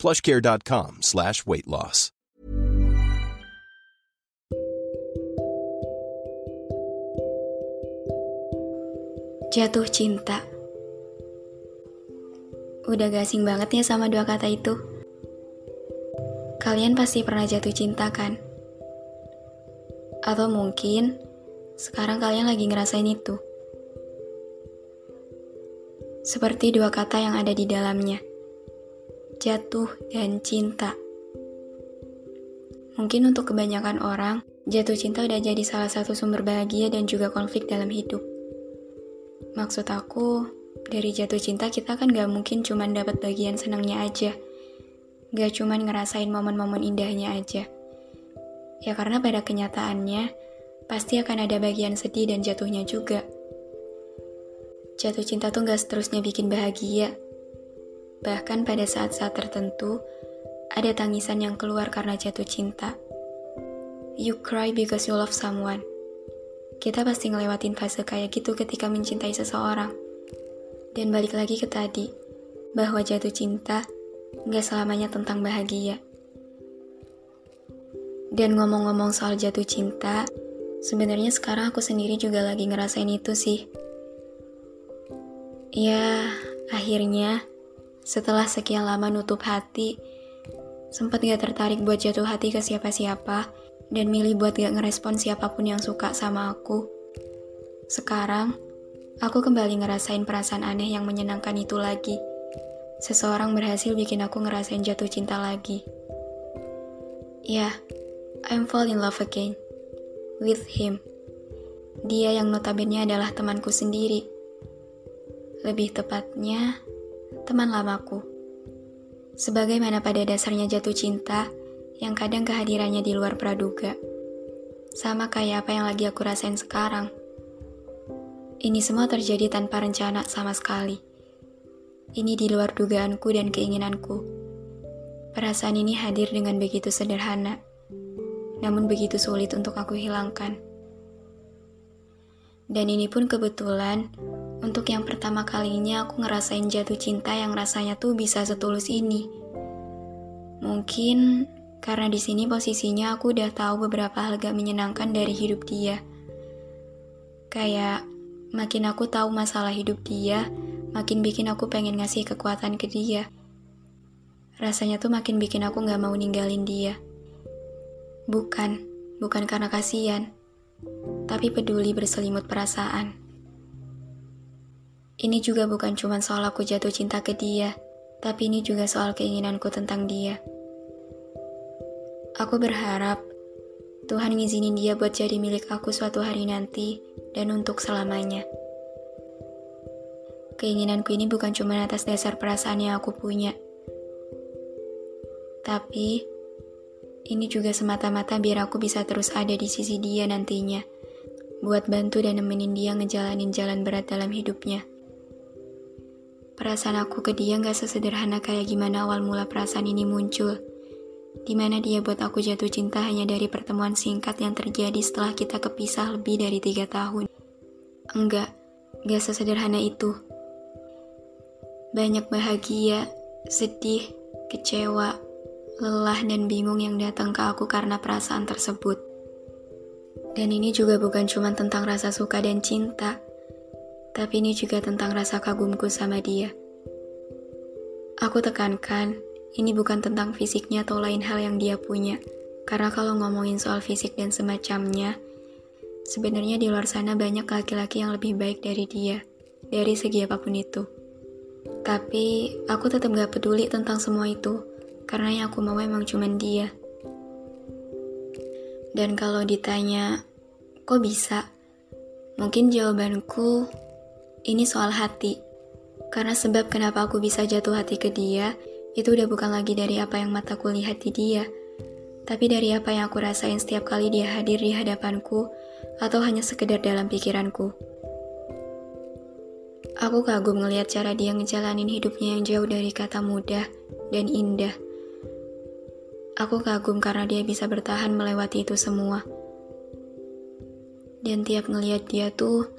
plushcare.com slash weight loss. Jatuh cinta Udah gak asing banget ya sama dua kata itu Kalian pasti pernah jatuh cinta kan? Atau mungkin sekarang kalian lagi ngerasain itu Seperti dua kata yang ada di dalamnya Jatuh dan cinta Mungkin untuk kebanyakan orang, jatuh cinta udah jadi salah satu sumber bahagia dan juga konflik dalam hidup. Maksud aku, dari jatuh cinta kita kan gak mungkin cuma dapat bagian senangnya aja. Gak cuma ngerasain momen-momen indahnya aja. Ya karena pada kenyataannya, pasti akan ada bagian sedih dan jatuhnya juga. Jatuh cinta tuh gak seterusnya bikin bahagia. Bahkan pada saat-saat tertentu, ada tangisan yang keluar karena jatuh cinta. You cry because you love someone. Kita pasti ngelewatin fase kayak gitu ketika mencintai seseorang. Dan balik lagi ke tadi, bahwa jatuh cinta nggak selamanya tentang bahagia. Dan ngomong-ngomong soal jatuh cinta, sebenarnya sekarang aku sendiri juga lagi ngerasain itu sih. Ya, akhirnya setelah sekian lama nutup hati, Sempat gak tertarik buat jatuh hati ke siapa-siapa, dan milih buat gak ngerespon siapa pun yang suka sama aku. Sekarang, aku kembali ngerasain perasaan aneh yang menyenangkan itu lagi. Seseorang berhasil bikin aku ngerasain jatuh cinta lagi. Ya, yeah, I'm fall in love again. With him. Dia yang notabene adalah temanku sendiri. Lebih tepatnya, teman lamaku. Sebagaimana pada dasarnya jatuh cinta, yang kadang kehadirannya di luar praduga. Sama kayak apa yang lagi aku rasain sekarang. Ini semua terjadi tanpa rencana sama sekali. Ini di luar dugaanku dan keinginanku. Perasaan ini hadir dengan begitu sederhana, namun begitu sulit untuk aku hilangkan. Dan ini pun kebetulan untuk yang pertama kalinya aku ngerasain jatuh cinta yang rasanya tuh bisa setulus ini. Mungkin karena di sini posisinya aku udah tahu beberapa hal gak menyenangkan dari hidup dia. Kayak makin aku tahu masalah hidup dia, makin bikin aku pengen ngasih kekuatan ke dia. Rasanya tuh makin bikin aku gak mau ninggalin dia. Bukan, bukan karena kasihan, tapi peduli berselimut perasaan. Ini juga bukan cuma soal aku jatuh cinta ke dia, tapi ini juga soal keinginanku tentang dia. Aku berharap Tuhan ngizinin dia buat jadi milik aku suatu hari nanti dan untuk selamanya. Keinginanku ini bukan cuma atas dasar perasaan yang aku punya, tapi ini juga semata-mata biar aku bisa terus ada di sisi dia nantinya, buat bantu dan nemenin dia ngejalanin jalan berat dalam hidupnya. Perasaan aku ke dia gak sesederhana kayak gimana awal mula perasaan ini muncul. Di mana dia buat aku jatuh cinta hanya dari pertemuan singkat yang terjadi setelah kita kepisah lebih dari tiga tahun. Enggak, gak sesederhana itu. Banyak bahagia, sedih, kecewa, lelah dan bingung yang datang ke aku karena perasaan tersebut. Dan ini juga bukan cuma tentang rasa suka dan cinta, tapi ini juga tentang rasa kagumku sama dia. Aku tekankan, ini bukan tentang fisiknya atau lain hal yang dia punya. Karena kalau ngomongin soal fisik dan semacamnya, sebenarnya di luar sana banyak laki-laki yang lebih baik dari dia, dari segi apa pun itu. Tapi, aku tetap gak peduli tentang semua itu, karena yang aku mau emang cuman dia. Dan kalau ditanya, kok bisa? Mungkin jawabanku ini soal hati. Karena sebab kenapa aku bisa jatuh hati ke dia, itu udah bukan lagi dari apa yang mataku lihat di dia. Tapi dari apa yang aku rasain setiap kali dia hadir di hadapanku, atau hanya sekedar dalam pikiranku. Aku kagum ngelihat cara dia ngejalanin hidupnya yang jauh dari kata mudah dan indah. Aku kagum karena dia bisa bertahan melewati itu semua. Dan tiap ngelihat dia tuh,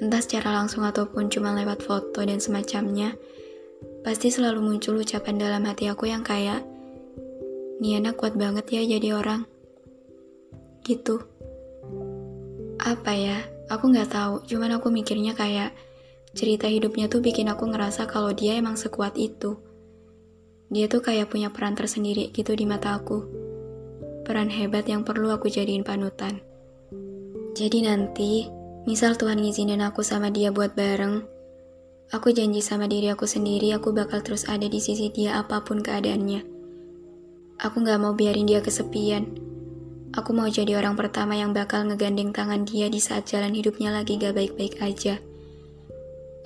entah secara langsung ataupun cuma lewat foto dan semacamnya, pasti selalu muncul ucapan dalam hati aku yang kayak, Niana kuat banget ya jadi orang. Gitu. Apa ya? Aku nggak tahu. Cuman aku mikirnya kayak cerita hidupnya tuh bikin aku ngerasa kalau dia emang sekuat itu. Dia tuh kayak punya peran tersendiri gitu di mata aku. Peran hebat yang perlu aku jadiin panutan. Jadi nanti, misal Tuhan ngizinin aku sama dia buat bareng, aku janji sama diri aku sendiri aku bakal terus ada di sisi dia apa pun keadaannya. Aku gak mau biarin dia kesepian. Aku mau jadi orang pertama yang bakal ngegandeng tangan dia di saat jalan hidupnya lagi gak baik-baik aja.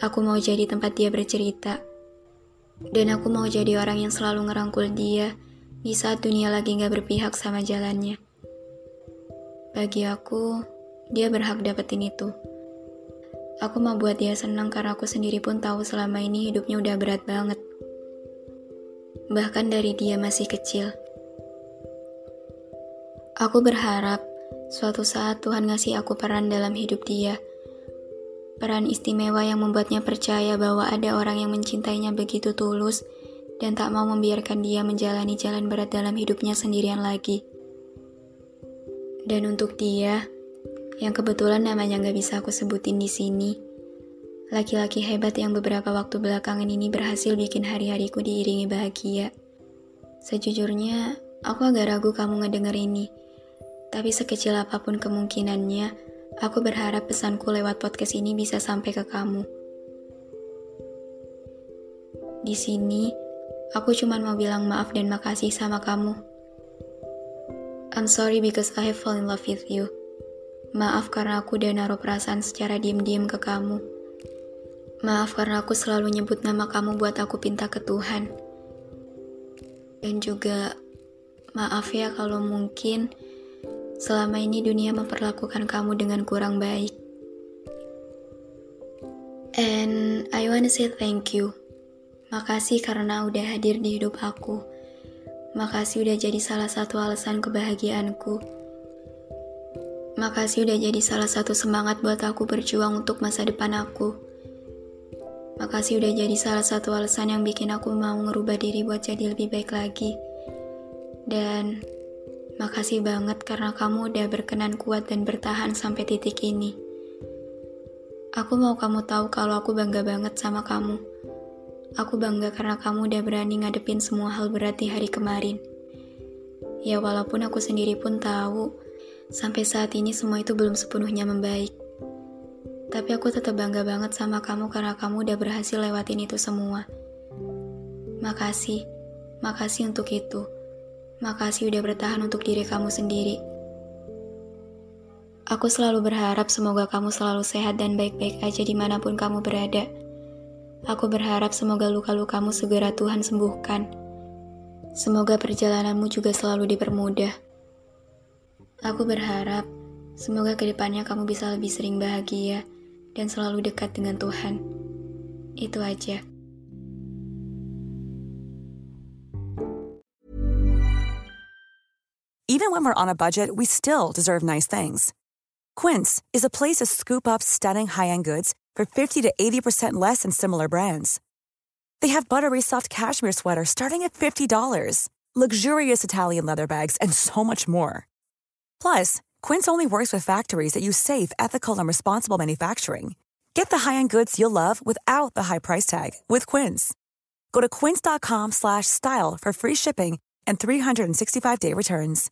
Aku mau jadi tempat dia bercerita. Dan aku mau jadi orang yang selalu ngerangkul dia di saat dunia lagi gak berpihak sama jalannya. Bagi aku, dia berhak dapetin itu. Aku mau buat dia senang karena aku sendiri pun tahu selama ini hidupnya udah berat banget. Bahkan dari dia masih kecil. Aku berharap suatu saat Tuhan ngasih aku peran dalam hidup dia. Peran istimewa yang membuatnya percaya bahwa ada orang yang mencintainya begitu tulus dan tak mau membiarkan dia menjalani jalan berat dalam hidupnya sendirian lagi. Dan untuk dia, yang kebetulan namanya gak bisa aku sebutin di sini, laki-laki hebat yang beberapa waktu belakangan ini berhasil bikin hari-hariku diiringi bahagia. Sejujurnya, aku agak ragu kamu ngedenger ini tapi sekecil apa pun kemungkinannya, aku berharap pesanku lewat podcast ini bisa sampai ke kamu. Di sini, aku cuma mau bilang maaf dan makasih sama kamu. I'm sorry because I have fall in love with you. Maaf karena aku udah naruh perasaan secara diem-diem ke kamu. Maaf karena aku selalu nyebut nama kamu buat aku pinta ke Tuhan. Dan juga maaf ya kalau mungkin Selama ini dunia memperlakukan kamu dengan kurang baik. And I wanna say thank you. Makasih karena udah hadir di hidup aku. Makasih udah jadi salah satu alasan kebahagiaanku. Makasih udah jadi salah satu semangat buat aku berjuang untuk masa depan aku. Makasih udah jadi salah satu alasan yang bikin aku mau ngerubah diri buat jadi lebih baik lagi. Dan Makasih banget karena kamu udah berkenan kuat dan bertahan sampai titik ini. Aku mau kamu tahu kalau aku bangga banget sama kamu. Aku bangga karena kamu udah berani ngadepin semua hal berat di hari kemarin. Ya walaupun aku sendiri pun tahu, sampai saat ini semua itu belum sepenuhnya membaik. Tapi aku tetap bangga banget sama kamu karena kamu udah berhasil lewatin itu semua. Makasih, makasih untuk itu. Makasih udah bertahan untuk diri kamu sendiri. Aku selalu berharap semoga kamu selalu sehat dan baik-baik aja di mana pun kamu berada. Aku berharap semoga luka-lukamu segera Tuhan sembuhkan. Semoga perjalananmu juga selalu dipermudah. Aku berharap semoga ke depannya kamu bisa lebih sering bahagia dan selalu dekat dengan Tuhan. Itu aja. Even when we're on a budget, we still deserve nice things. Quince is a place to scoop up stunning high end goods for 50 to 80% less than similar brands. They have buttery soft cashmere sweaters starting at $50, luxurious Italian leather bags, and so much more. Plus, Quince only works with factories that use safe, ethical, and responsible manufacturing. Get the high-end goods you'll love without the high price tag with Quince. Go to quince.com/style for free shipping and 365-day returns.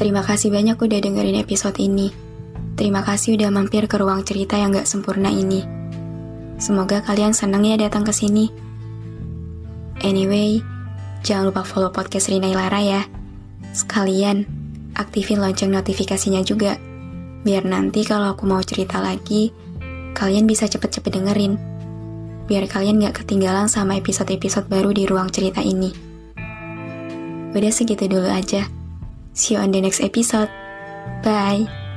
Terima kasih banyak udah dengerin episode ini. Terima kasih udah mampir ke ruang cerita yang gak sempurna ini. Semoga kalian senang ya datang ke sini. Anyway, jangan lupa follow podcast Rina Ilara ya. Sekalian, aktifin lonceng notifikasinya juga. Biar nanti kalau aku mau cerita lagi, kalian bisa cepet-cepet dengerin. biar kalian gak ketinggalan sama episode-episode baru di ruang cerita ini. Udah segitu dulu aja. See you on the next episode. Bye.